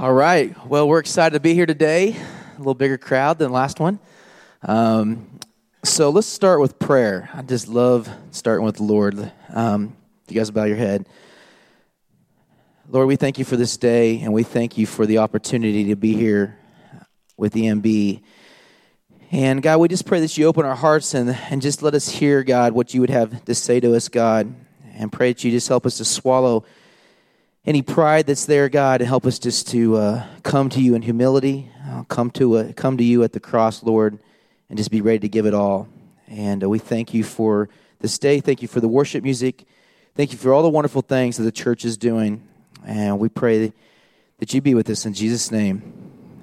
All right. Well, we're excited to be here today. A little bigger crowd than last one. Um, so let's start with prayer. I just love starting with the Lord. Um, you guys bow your head. Lord, we thank you for this day, and we thank you for the opportunity to be here with EMB. And God, we just pray that you open our hearts and, and just let us hear, God, what you would have to say to us, God. And pray that you just help us to swallow any pride that's there, God, help us just to uh, come to you in humility, uh, come to uh, come to you at the cross, Lord, and just be ready to give it all. And uh, we thank you for this day. Thank you for the worship music. Thank you for all the wonderful things that the church is doing. And we pray that you be with us in Jesus' name.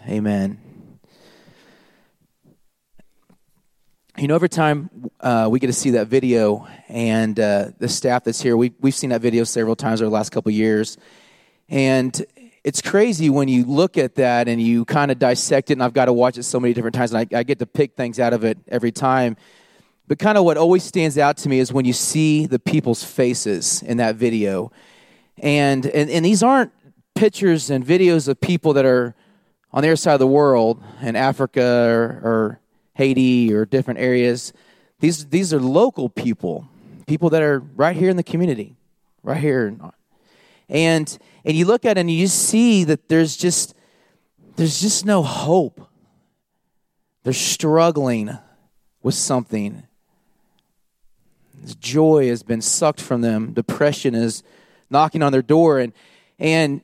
Amen. You know, every time uh, we get to see that video, and uh, the staff that's here, we, we've seen that video several times over the last couple years. And it's crazy when you look at that and you kind of dissect it, and I've got to watch it so many different times, and I, I get to pick things out of it every time. But kind of what always stands out to me is when you see the people's faces in that video. And, and, and these aren't pictures and videos of people that are on the other side of the world in Africa or, or Haiti or different areas. These, these are local people, people that are right here in the community, right here. And, and you look at it and you see that there's just, there's just no hope. They're struggling with something. Joy has been sucked from them. Depression is knocking on their door. And, and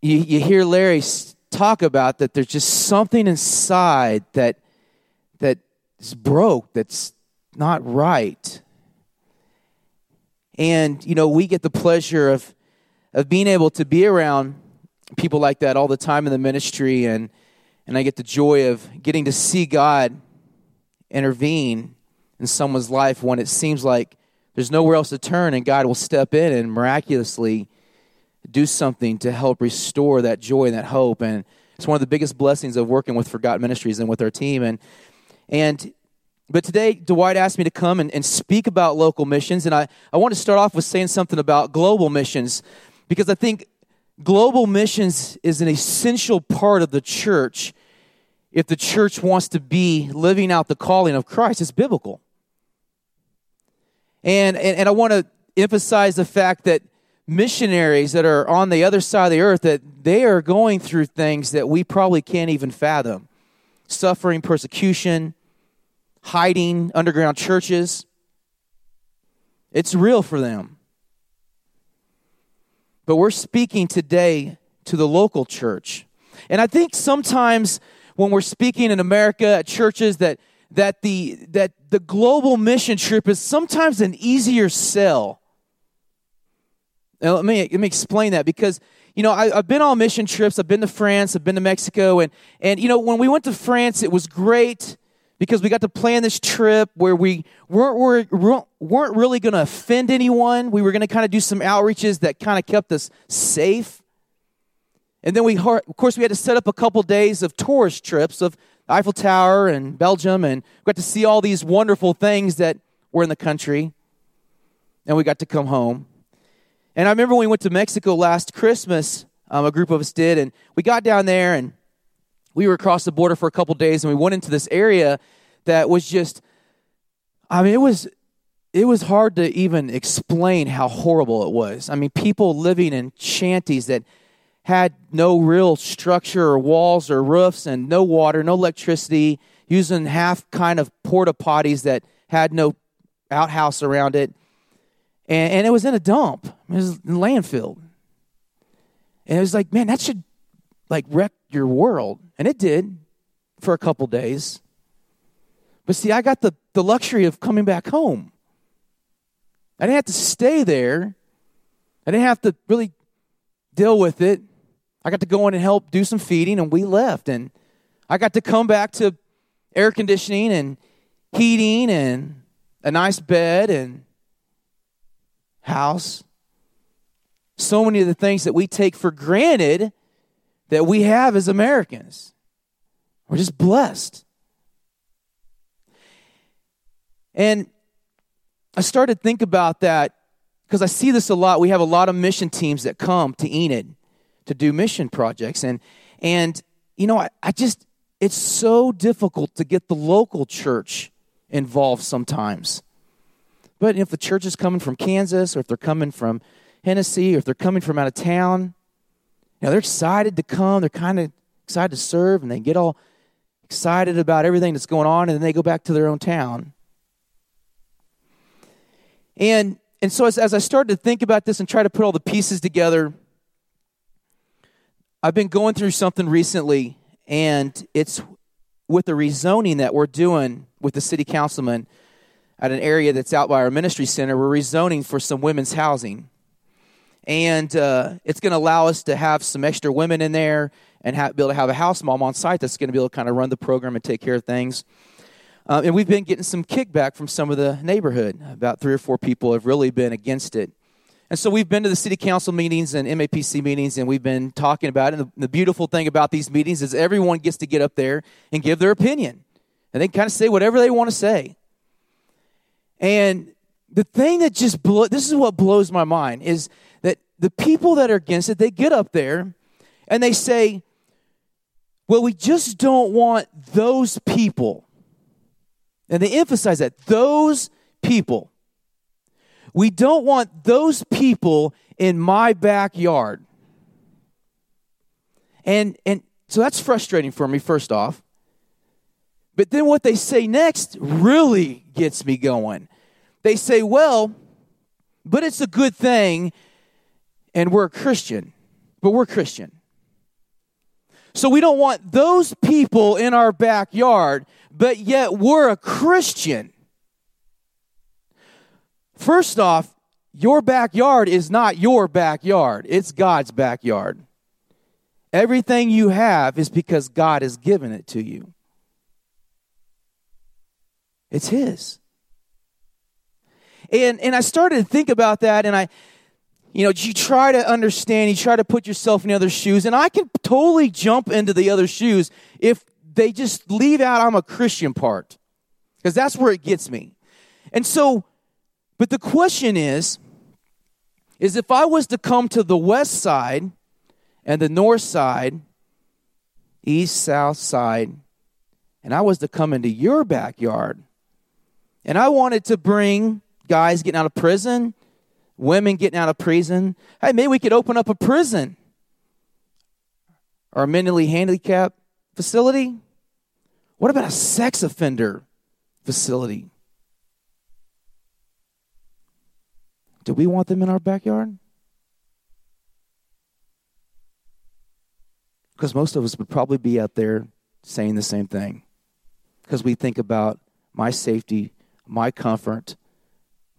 you, you hear Larry talk about that there's just something inside that that is broke, that's not right. And, you know, we get the pleasure of, of being able to be around people like that all the time in the ministry, and, and I get the joy of getting to see God intervene in someone's life when it seems like there's nowhere else to turn, and God will step in and miraculously do something to help restore that joy and that hope. And it's one of the biggest blessings of working with Forgotten Ministries and with our team. And and but today, Dwight asked me to come and, and speak about local missions, and I, I want to start off with saying something about global missions because I think global missions is an essential part of the church if the church wants to be living out the calling of Christ. It's biblical. And, and, and I want to emphasize the fact that missionaries that are on the other side of the earth that they are going through things that we probably can't even fathom suffering persecution, hiding underground churches. It's real for them. But we're speaking today to the local church. And I think sometimes when we're speaking in America at churches that that the that the global mission trip is sometimes an easier sell. Now, let me let me explain that because you know, I, have been on mission trips. I've been to France. I've been to Mexico, and and you know, when we went to France, it was great because we got to plan this trip where we weren't weren't, weren't really going to offend anyone. We were going to kind of do some outreaches that kind of kept us safe. And then we, of course, we had to set up a couple days of tourist trips of Eiffel Tower and Belgium, and we got to see all these wonderful things that were in the country. And we got to come home. And I remember when we went to Mexico last Christmas, um, a group of us did, and we got down there and we were across the border for a couple days and we went into this area that was just I mean it was it was hard to even explain how horrible it was. I mean people living in shanties that had no real structure or walls or roofs and no water, no electricity, using half kind of porta potties that had no outhouse around it and, and it was in a dump. It was in landfill. And it was like, man, that should like wreck your world. And it did for a couple days. But see, I got the, the luxury of coming back home. I didn't have to stay there. I didn't have to really deal with it. I got to go in and help do some feeding, and we left. And I got to come back to air conditioning and heating and a nice bed and house. So many of the things that we take for granted that we have as Americans. We're just blessed. And I started to think about that because I see this a lot. We have a lot of mission teams that come to Enid to do mission projects. And, and you know, I, I just, it's so difficult to get the local church involved sometimes. But if the church is coming from Kansas or if they're coming from Hennessey or if they're coming from out of town, you know, they're excited to come. They're kind of excited to serve and they get all excited about everything that's going on and then they go back to their own town. And and so as, as I started to think about this and try to put all the pieces together, I've been going through something recently, and it's with the rezoning that we're doing with the city councilman at an area that's out by our ministry center. We're rezoning for some women's housing. And uh, it's going to allow us to have some extra women in there and be able to have a house mom on site that's going to be able to kind of run the program and take care of things. Uh, and we've been getting some kickback from some of the neighborhood. About three or four people have really been against it. And so we've been to the city council meetings and MAPC meetings, and we've been talking about it. And the, the beautiful thing about these meetings is everyone gets to get up there and give their opinion. And they kind of say whatever they want to say. And the thing that just blow, this is what blows my mind is that the people that are against it, they get up there and they say, well, we just don't want those people and they emphasize that those people. We don't want those people in my backyard. And and so that's frustrating for me first off. But then what they say next really gets me going. They say, "Well, but it's a good thing and we're a Christian." But we're Christian. So we don't want those people in our backyard but yet we're a Christian. First off, your backyard is not your backyard, it's God's backyard. Everything you have is because God has given it to you. It's His. And, and I started to think about that, and I, you know, you try to understand, you try to put yourself in the other shoes, and I can totally jump into the other shoes if they just leave out I'm a Christian part because that's where it gets me. And so, but the question is, is if I was to come to the west side and the north side, east, south side, and I was to come into your backyard, and I wanted to bring guys getting out of prison, women getting out of prison. Hey, maybe we could open up a prison or a mentally handicapped facility? What about a sex offender facility? Do we want them in our backyard? Because most of us would probably be out there saying the same thing. Because we think about my safety, my comfort,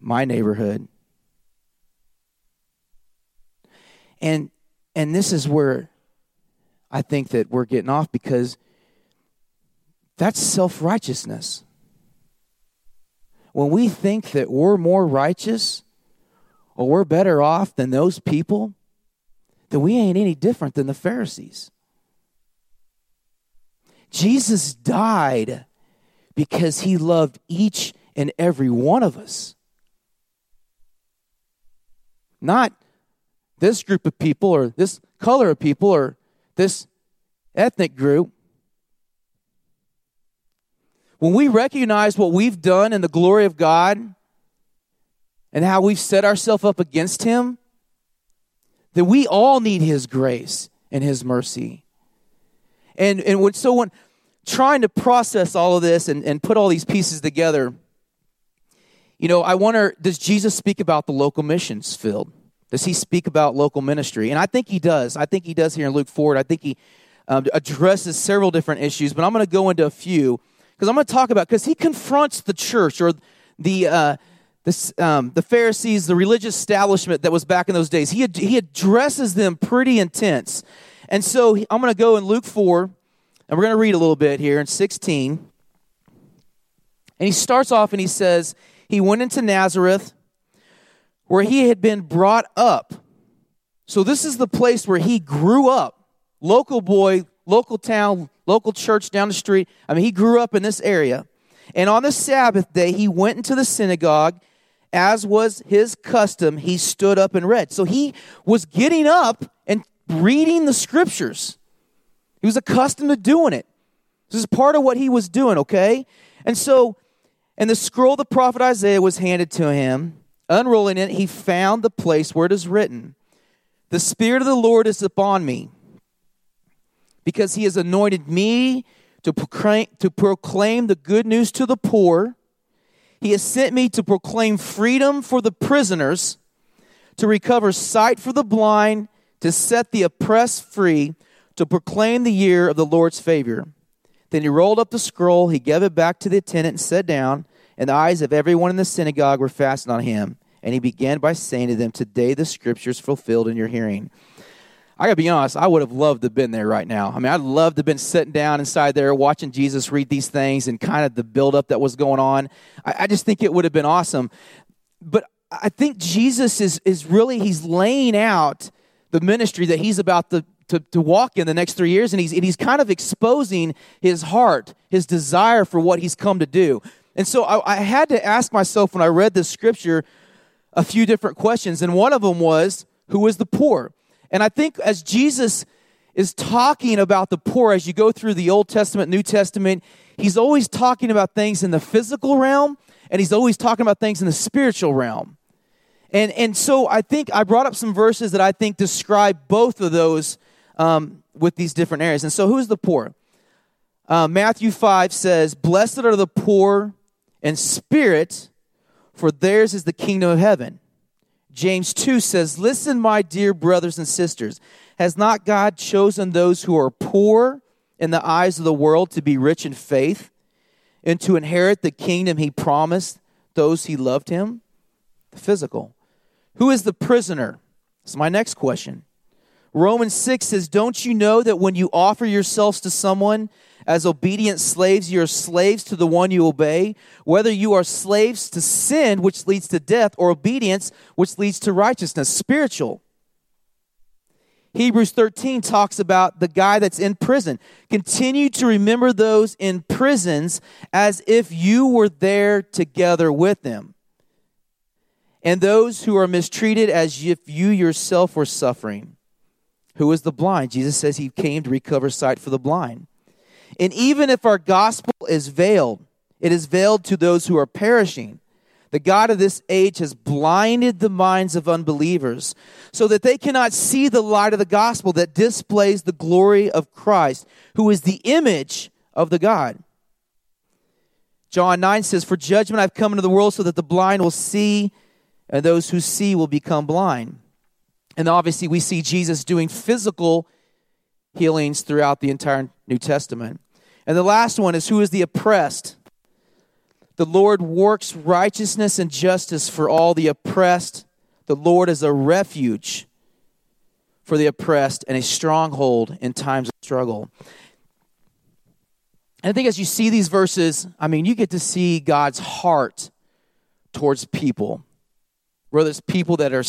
my neighborhood. And and this is where I think that we're getting off because that's self righteousness. When we think that we're more righteous or we're better off than those people, then we ain't any different than the Pharisees. Jesus died because he loved each and every one of us. Not this group of people or this color of people or this ethnic group. When we recognize what we've done in the glory of God and how we've set ourselves up against Him, then we all need His grace and His mercy. And, and when trying to process all of this and, and put all these pieces together, you know, I wonder does Jesus speak about the local missions field? Does he speak about local ministry? And I think he does. I think he does here in Luke 4. I think he um, addresses several different issues, but I'm going to go into a few because I'm going to talk about because he confronts the church or the uh, the, um, the Pharisees, the religious establishment that was back in those days. He had, he addresses them pretty intense, and so I'm going to go in Luke four, and we're going to read a little bit here in 16. And he starts off and he says, He went into Nazareth where he had been brought up. So this is the place where he grew up. Local boy, local town, local church down the street. I mean, he grew up in this area. And on the Sabbath day, he went into the synagogue. As was his custom, he stood up and read. So he was getting up and reading the scriptures. He was accustomed to doing it. This is part of what he was doing, okay? And so, and the scroll of the prophet Isaiah was handed to him. Unrolling it, he found the place where it is written The Spirit of the Lord is upon me, because he has anointed me to proclaim, to proclaim the good news to the poor. He has sent me to proclaim freedom for the prisoners, to recover sight for the blind, to set the oppressed free, to proclaim the year of the Lord's favor. Then he rolled up the scroll, he gave it back to the attendant, and sat down. And the eyes of everyone in the synagogue were fastened on him. And he began by saying to them, Today the scriptures fulfilled in your hearing. I gotta be honest, I would have loved to have been there right now. I mean, I'd love to have been sitting down inside there watching Jesus read these things and kind of the buildup that was going on. I, I just think it would have been awesome. But I think Jesus is is really he's laying out the ministry that he's about to, to, to walk in the next three years, and he's, and he's kind of exposing his heart, his desire for what he's come to do. And so I, I had to ask myself when I read this scripture a few different questions, and one of them was, Who is the poor? And I think as Jesus is talking about the poor as you go through the Old Testament, New Testament, he's always talking about things in the physical realm and he's always talking about things in the spiritual realm. And, and so I think I brought up some verses that I think describe both of those um, with these different areas. And so who's the poor? Uh, Matthew 5 says, Blessed are the poor in spirit, for theirs is the kingdom of heaven. James 2 says, Listen, my dear brothers and sisters, has not God chosen those who are poor in the eyes of the world to be rich in faith and to inherit the kingdom he promised those he loved him? The physical. Who is the prisoner? That's my next question. Romans 6 says, Don't you know that when you offer yourselves to someone as obedient slaves, you are slaves to the one you obey, whether you are slaves to sin, which leads to death, or obedience, which leads to righteousness, spiritual. Hebrews 13 talks about the guy that's in prison. Continue to remember those in prisons as if you were there together with them. And those who are mistreated as if you yourself were suffering. Who is the blind? Jesus says he came to recover sight for the blind. And even if our gospel is veiled, it is veiled to those who are perishing. The God of this age has blinded the minds of unbelievers so that they cannot see the light of the gospel that displays the glory of Christ, who is the image of the God. John 9 says, For judgment I've come into the world so that the blind will see, and those who see will become blind. And obviously, we see Jesus doing physical healings throughout the entire New Testament. And the last one is who is the oppressed? The Lord works righteousness and justice for all the oppressed. The Lord is a refuge for the oppressed and a stronghold in times of struggle. And I think as you see these verses, I mean, you get to see God's heart towards people, whether it's people that are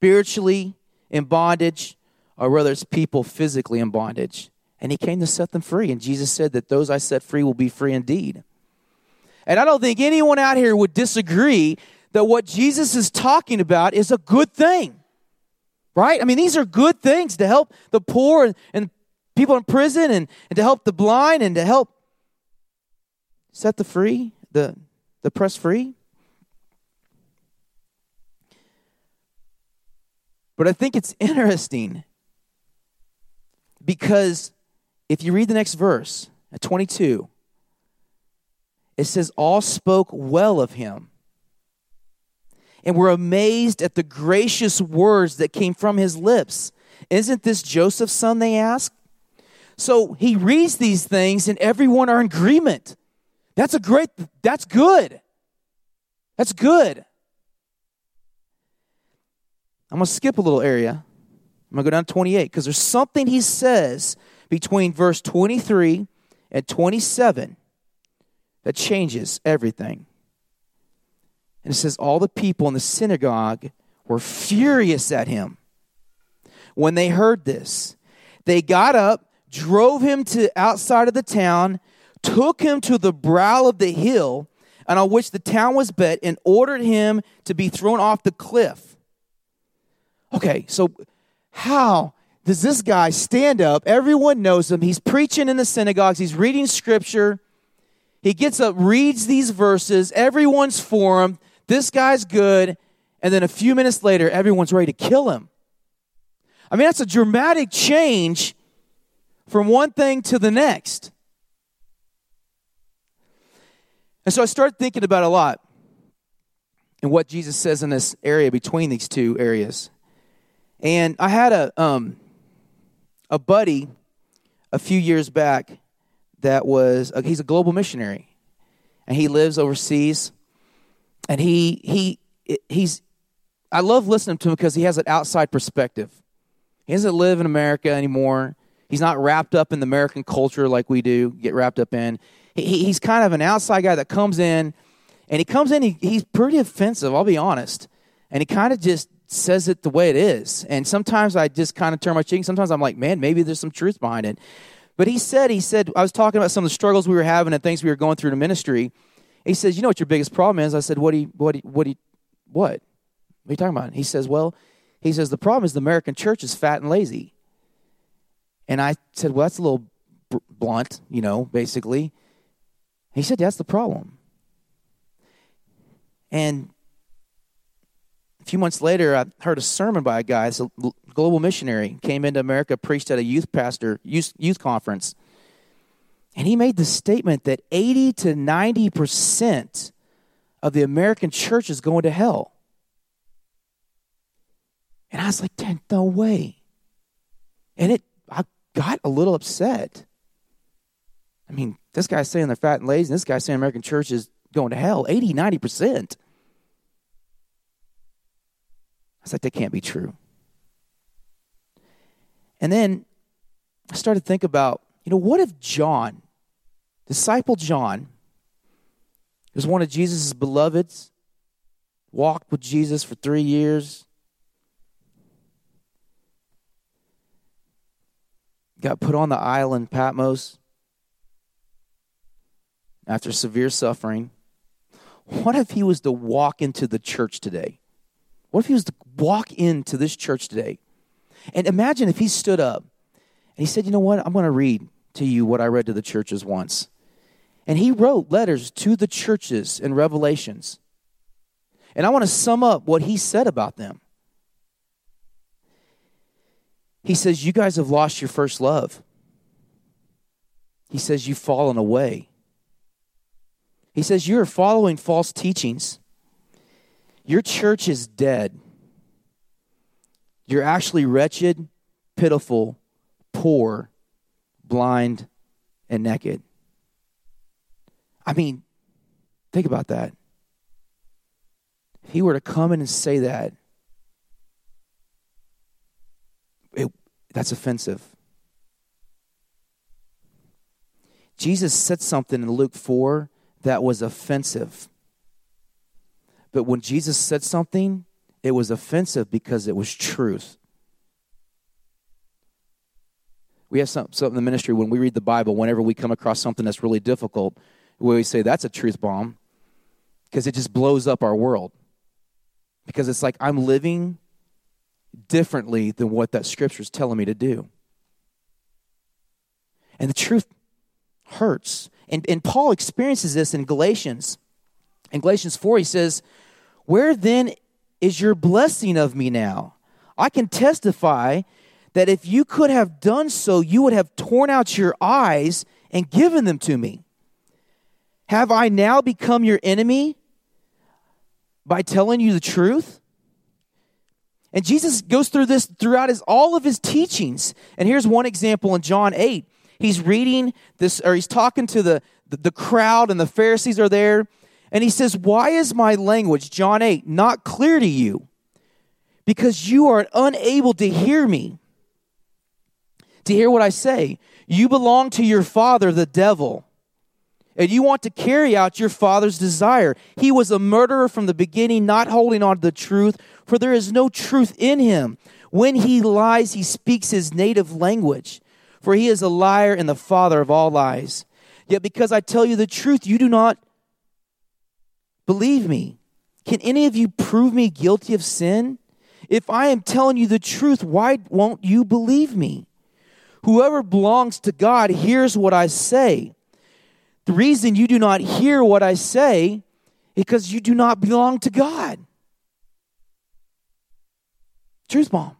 spiritually in bondage or whether it's people physically in bondage and he came to set them free. And Jesus said that those I set free will be free indeed. And I don't think anyone out here would disagree that what Jesus is talking about is a good thing. Right? I mean, these are good things to help the poor and, and people in prison and, and to help the blind and to help set the free, the, the press free. But I think it's interesting because if you read the next verse, at 22, it says, All spoke well of him and were amazed at the gracious words that came from his lips. Isn't this Joseph's son? They asked. So he reads these things, and everyone are in agreement. That's a great, that's good. That's good. I'm going to skip a little area. I'm going to go down to 28 because there's something he says between verse 23 and 27 that changes everything. And it says, All the people in the synagogue were furious at him when they heard this. They got up, drove him to outside of the town, took him to the brow of the hill and on which the town was built, and ordered him to be thrown off the cliff. Okay, so how does this guy stand up. Everyone knows him. He's preaching in the synagogues, he's reading scripture. He gets up, reads these verses. Everyone's for him. This guy's good. And then a few minutes later, everyone's ready to kill him. I mean, that's a dramatic change from one thing to the next. And so I started thinking about a lot and what Jesus says in this area between these two areas. And I had a um, a buddy a few years back that was uh, he's a global missionary and he lives overseas and he he he's I love listening to him because he has an outside perspective. He doesn't live in America anymore. He's not wrapped up in the American culture like we do, get wrapped up in. He, he's kind of an outside guy that comes in, and he comes in, he, he's pretty offensive, I'll be honest. And he kind of just says it the way it is. And sometimes I just kind of turn my cheek. Sometimes I'm like, man, maybe there's some truth behind it. But he said, he said, I was talking about some of the struggles we were having and things we were going through in ministry. He says, you know what your biggest problem is? I said, what do you, what do you, what do you, what? What are you talking about? He says, well, he says, the problem is the American church is fat and lazy. And I said, well, that's a little blunt, you know, basically. He said, that's the problem. And a few months later, I heard a sermon by a guy, a global missionary, came into America, preached at a youth pastor, youth, youth conference. And he made the statement that 80 to 90% of the American church is going to hell. And I was like, "Ten, no way. And it I got a little upset. I mean, this guy's saying they're fat and lazy, and this guy's saying American church is going to hell 80, 90%. I was like, that can't be true. And then I started to think about, you know, what if John, disciple John, was one of Jesus' beloveds, walked with Jesus for three years, got put on the island Patmos after severe suffering. What if he was to walk into the church today? What if he was to walk into this church today? And imagine if he stood up and he said, You know what? I'm going to read to you what I read to the churches once. And he wrote letters to the churches in Revelations. And I want to sum up what he said about them. He says, You guys have lost your first love. He says, You've fallen away. He says, You're following false teachings. Your church is dead. You're actually wretched, pitiful, poor, blind, and naked. I mean, think about that. If he were to come in and say that, it, that's offensive. Jesus said something in Luke 4 that was offensive. But when Jesus said something, it was offensive because it was truth. We have some, something in the ministry when we read the Bible, whenever we come across something that's really difficult, we always say that's a truth bomb because it just blows up our world. Because it's like I'm living differently than what that scripture is telling me to do. And the truth hurts. And, and Paul experiences this in Galatians. In Galatians 4, he says, Where then is your blessing of me now? I can testify that if you could have done so, you would have torn out your eyes and given them to me. Have I now become your enemy by telling you the truth? And Jesus goes through this throughout his, all of his teachings. And here's one example in John 8. He's reading this, or he's talking to the, the, the crowd, and the Pharisees are there. And he says, Why is my language, John 8, not clear to you? Because you are unable to hear me, to hear what I say. You belong to your father, the devil and you want to carry out your father's desire. He was a murderer from the beginning, not holding on to the truth, for there is no truth in him. When he lies, he speaks his native language, for he is a liar and the father of all lies. Yet because I tell you the truth, you do not believe me. Can any of you prove me guilty of sin? If I am telling you the truth, why won't you believe me? Whoever belongs to God hears what I say. The reason you do not hear what I say is because you do not belong to God. Truth bomb.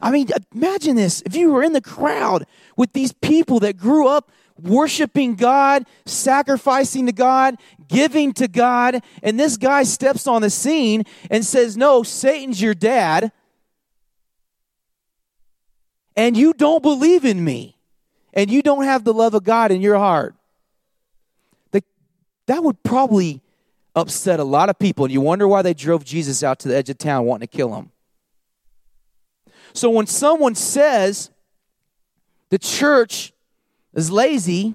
I mean, imagine this. If you were in the crowd with these people that grew up worshiping God, sacrificing to God, giving to God, and this guy steps on the scene and says, No, Satan's your dad, and you don't believe in me, and you don't have the love of God in your heart. That would probably upset a lot of people, and you wonder why they drove Jesus out to the edge of town wanting to kill him. So when someone says the church is lazy,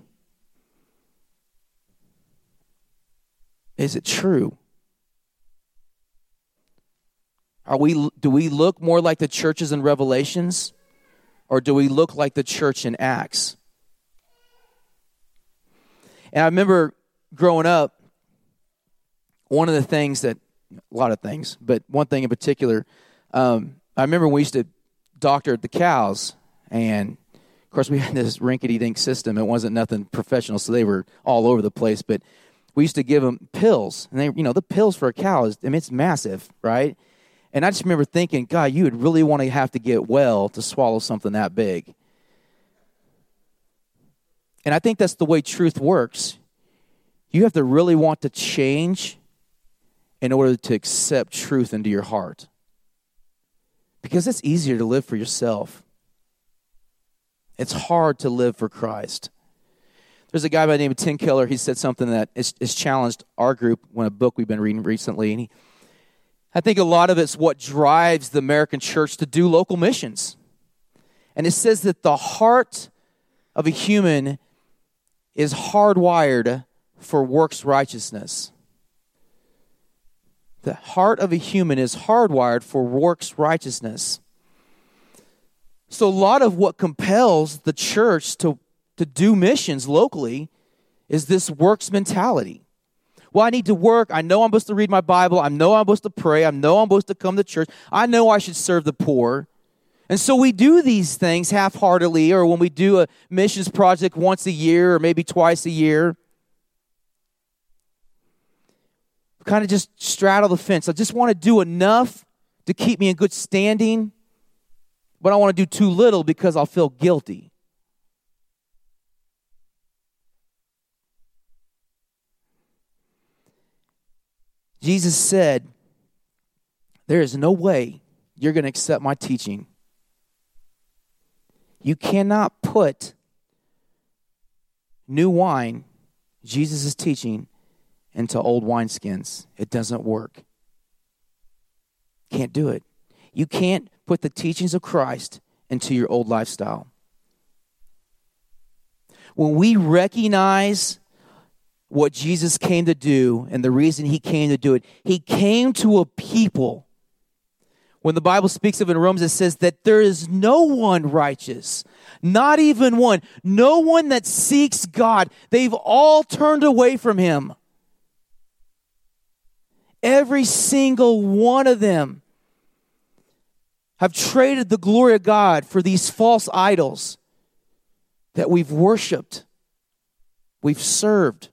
is it true? Are we do we look more like the churches in Revelations or do we look like the church in Acts? And I remember growing up one of the things that a lot of things, but one thing in particular, um, I remember we used to doctor the cows and course, we had this rinkety dink system. It wasn't nothing professional, so they were all over the place. But we used to give them pills, and they, you know, the pills for a cow is, I mean, it's massive, right? And I just remember thinking, God, you would really want to have to get well to swallow something that big. And I think that's the way truth works. You have to really want to change in order to accept truth into your heart. Because it's easier to live for yourself. It's hard to live for Christ. There's a guy by the name of Tim Keller. He said something that has, challenged our group when a book we've been reading recently. And he, I think a lot of it's what drives the American church to do local missions. And it says that the heart of a human is hardwired for works righteousness. The heart of a human is hardwired for works righteousness. So, a lot of what compels the church to, to do missions locally is this works mentality. Well, I need to work. I know I'm supposed to read my Bible. I know I'm supposed to pray. I know I'm supposed to come to church. I know I should serve the poor. And so we do these things half heartedly, or when we do a missions project once a year or maybe twice a year. Kind of just straddle the fence. I just want to do enough to keep me in good standing but I want to do too little because I'll feel guilty. Jesus said, There is no way you're going to accept my teaching. You cannot put new wine, Jesus' teaching, into old wineskins. It doesn't work. Can't do it. You can't put the teachings of Christ into your old lifestyle. When we recognize what Jesus came to do and the reason he came to do it, he came to a people. When the Bible speaks of in Romans, it says that there is no one righteous, not even one, no one that seeks God. They've all turned away from him. Every single one of them have traded the glory of God for these false idols that we've worshiped, we've served,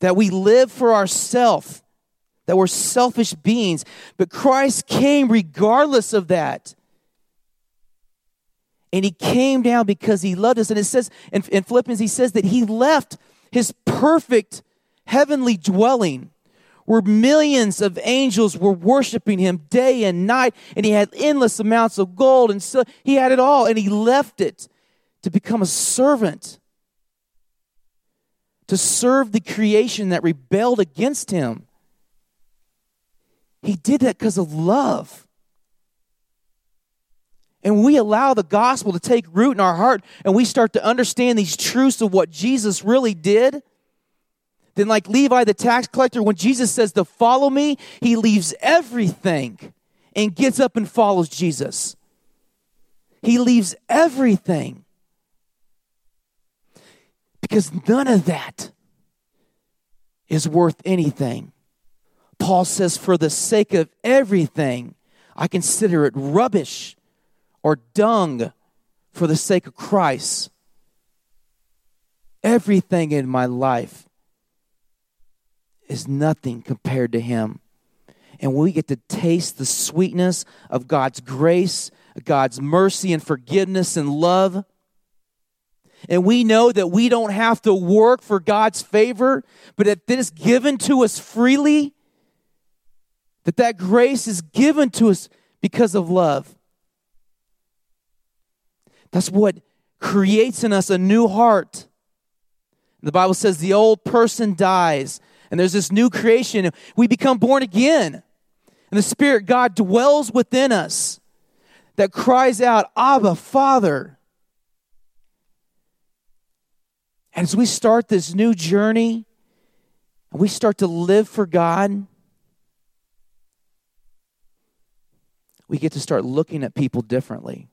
that we live for ourselves, that we're selfish beings. But Christ came regardless of that. And he came down because he loved us. And it says in, in Philippians, he says that he left his perfect heavenly dwelling where millions of angels were worshiping him day and night, and he had endless amounts of gold, and so he had it all, and he left it to become a servant, to serve the creation that rebelled against him. He did that because of love. And we allow the gospel to take root in our heart and we start to understand these truths of what Jesus really did then, like Levi the tax collector, when Jesus says to follow me, he leaves everything and gets up and follows Jesus. He leaves everything. Because none of that is worth anything Paul says, For the sake of everything, I consider it rubbish or dung for the sake of Christ. Everything in my life is nothing compared to Him. And we get to taste the sweetness of God's grace, God's mercy and forgiveness and love. And we know that we don't have to work for God's favor, but that it is given to us freely. That that grace is given to us because of love. That's what creates in us a new heart. The Bible says the old person dies and there's this new creation. We become born again. And the Spirit God dwells within us that cries out, Abba, Father. And as we start this new journey, and we start to live for God, we get to start looking at people differently.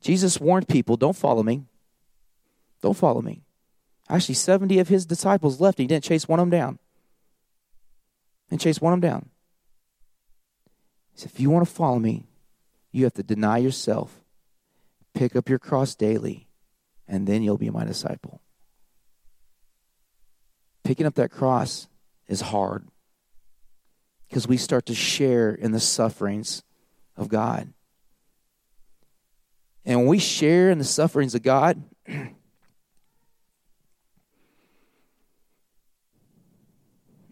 Jesus warned people, don't follow me. Don't follow me. Actually, 70 of his disciples left. He didn't chase one of them down. And chase one of them down. He said, if you want to follow me, you have to deny yourself, pick up your cross daily, and then you'll be my disciple. Picking up that cross is hard because we start to share in the sufferings of God. And when we share in the sufferings of God,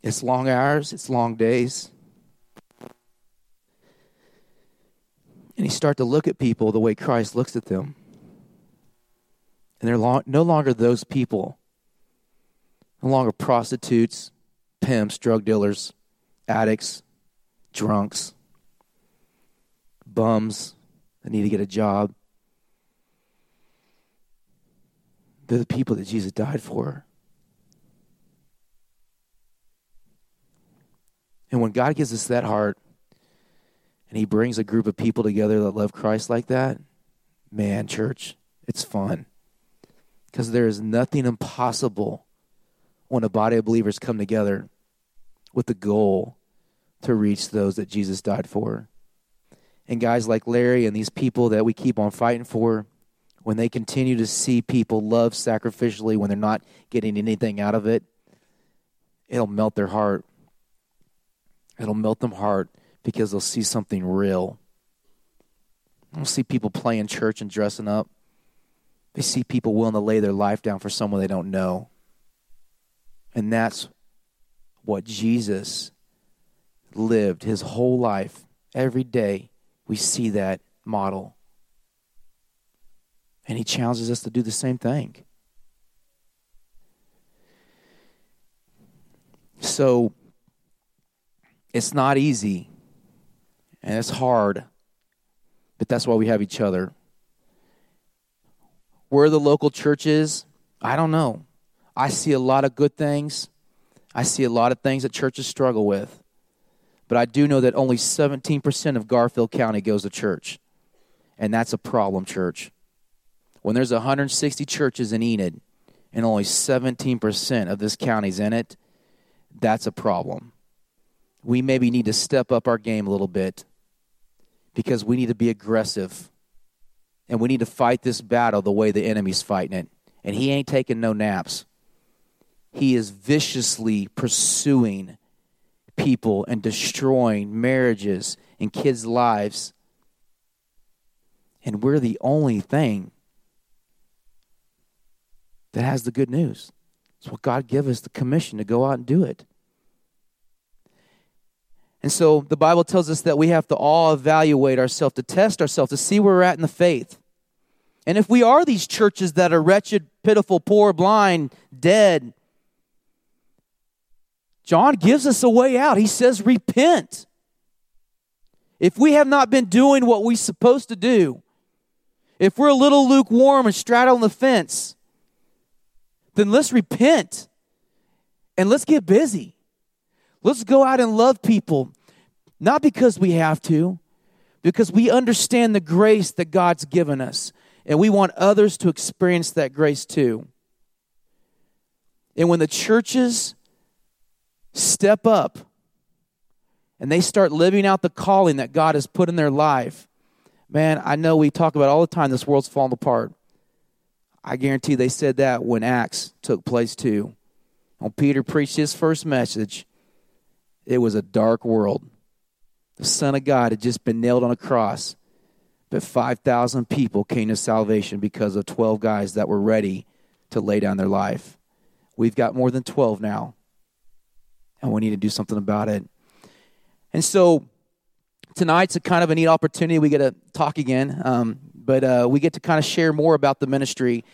it's long hours, it's long days. And you start to look at people the way Christ looks at them. And they're long, no longer those people, no longer prostitutes, pimps, drug dealers, addicts, drunks, bums that need to get a job. They're the people that Jesus died for. And when God gives us that heart and He brings a group of people together that love Christ like that, man, church, it's fun. Because there is nothing impossible when a body of believers come together with the goal to reach those that Jesus died for. And guys like Larry and these people that we keep on fighting for, when they continue to see people love sacrificially when they're not getting anything out of it, it'll melt their heart. It'll melt them heart because they'll see something real. They'll see people playing church and dressing up. They see people willing to lay their life down for someone they don't know. And that's what Jesus lived his whole life. Every day we see that model. And he challenges us to do the same thing. So it's not easy and it's hard, but that's why we have each other. Where the local church is, I don't know. I see a lot of good things. I see a lot of things that churches struggle with. But I do know that only 17% of Garfield County goes to church. And that's a problem, church. When there's 160 churches in Enid and only 17% of this county's in it, that's a problem. We maybe need to step up our game a little bit because we need to be aggressive and we need to fight this battle the way the enemy's fighting it. And he ain't taking no naps. He is viciously pursuing people and destroying marriages and kids' lives. And we're the only thing that has the good news. It's what God gave us the commission to go out and do it. And so the Bible tells us that we have to all evaluate ourselves, to test ourselves, to see where we're at in the faith. And if we are these churches that are wretched, pitiful, poor, blind, dead, John gives us a way out. He says, Repent. If we have not been doing what we're supposed to do, if we're a little lukewarm and straddling the fence, then let's repent and let's get busy. Let's go out and love people, not because we have to, because we understand the grace that God's given us, and we want others to experience that grace too. And when the churches step up and they start living out the calling that God has put in their life, man, I know we talk about all the time this world's falling apart. I guarantee they said that when Acts took place too. When Peter preached his first message, it was a dark world. The Son of God had just been nailed on a cross, but 5,000 people came to salvation because of 12 guys that were ready to lay down their life. We've got more than 12 now, and we need to do something about it. And so tonight's a kind of a neat opportunity. We get to talk again, um, but uh, we get to kind of share more about the ministry.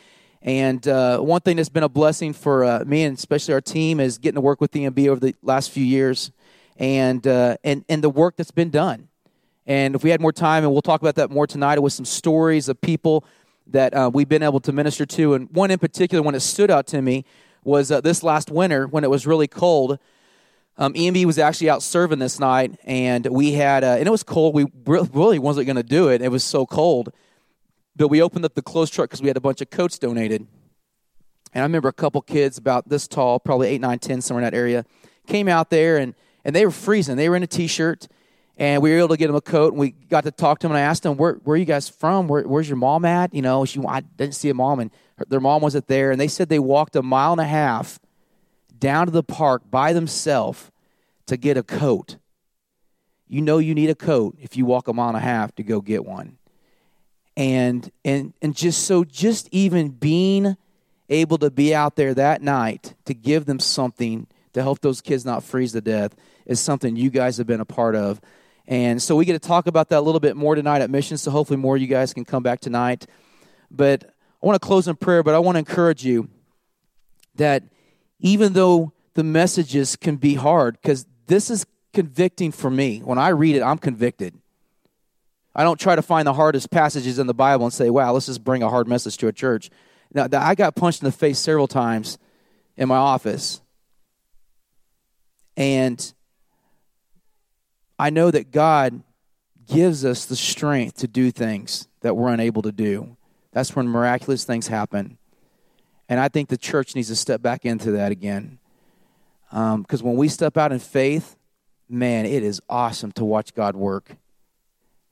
And uh, one thing that's been a blessing for uh, me and especially our team is getting to work with EMB over the last few years, and uh, and and the work that's been done. And if we had more time, and we'll talk about that more tonight, with some stories of people that uh, we've been able to minister to. And one in particular, one that stood out to me, was uh, this last winter when it was really cold. Um, EMB was actually out serving this night, and we had, uh, and it was cold. We really wasn't going to do it. It was so cold. But we opened up the clothes truck because we had a bunch of coats donated. And I remember a couple kids about this tall, probably 8, 9, 10, somewhere in that area, came out there, and, and they were freezing. They were in a t shirt, and we were able to get them a coat, and we got to talk to them. And I asked them, Where, where are you guys from? Where, where's your mom at? You know, she, I didn't see a mom, and her, their mom wasn't there. And they said they walked a mile and a half down to the park by themselves to get a coat. You know you need a coat if you walk a mile and a half to go get one. And and and just so just even being able to be out there that night to give them something to help those kids not freeze to death is something you guys have been a part of. And so we get to talk about that a little bit more tonight at Mission. So hopefully more of you guys can come back tonight. But I want to close in prayer, but I want to encourage you that even though the messages can be hard, because this is convicting for me. When I read it, I'm convicted. I don't try to find the hardest passages in the Bible and say, wow, let's just bring a hard message to a church. Now, I got punched in the face several times in my office. And I know that God gives us the strength to do things that we're unable to do. That's when miraculous things happen. And I think the church needs to step back into that again. Because um, when we step out in faith, man, it is awesome to watch God work.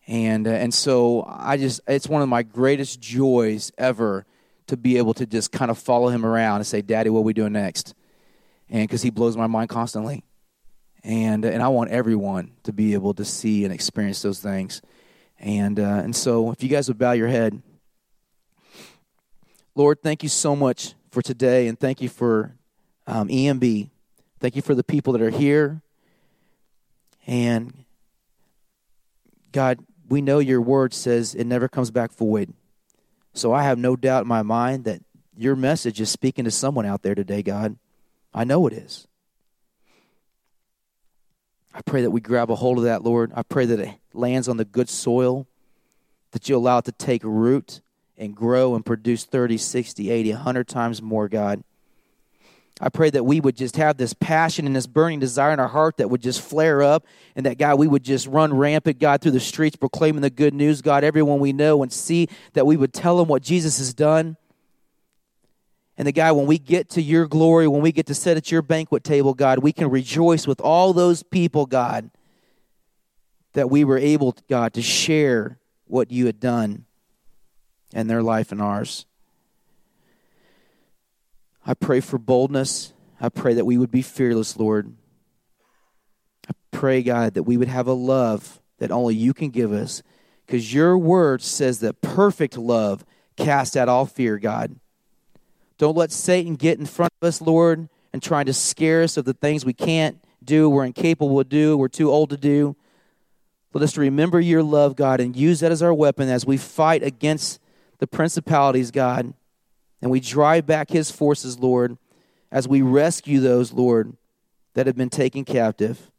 And, uh, and so I just, it's one of my greatest joys ever to be able to just kind of follow him around and say, Daddy, what are we doing next? And because he blows my mind constantly. And, and I want everyone to be able to see and experience those things. And, uh, and so if you guys would bow your head. Lord, thank you so much for today, and thank you for um, EMB. Thank you for the people that are here. And God, we know your word says it never comes back void. So I have no doubt in my mind that your message is speaking to someone out there today, God. I know it is. I pray that we grab a hold of that, Lord. I pray that it lands on the good soil, that you allow it to take root and grow and produce 30, 60, 80, 100 times more, God. I pray that we would just have this passion and this burning desire in our heart that would just flare up, and that, God, we would just run rampant, God, through the streets proclaiming the good news, God, everyone we know and see that we would tell them what Jesus has done. And the guy, when we get to your glory, when we get to sit at your banquet table, God, we can rejoice with all those people, God, that we were able, God, to share what you had done in their life and ours. I pray for boldness. I pray that we would be fearless, Lord. I pray, God, that we would have a love that only you can give us because your word says that perfect love casts out all fear, God. Don't let Satan get in front of us, Lord, and trying to scare us of the things we can't do, we're incapable to do, we're too old to do. Let us remember your love, God, and use that as our weapon as we fight against the principalities, God and we drive back his forces, Lord, as we rescue those, Lord, that have been taken captive.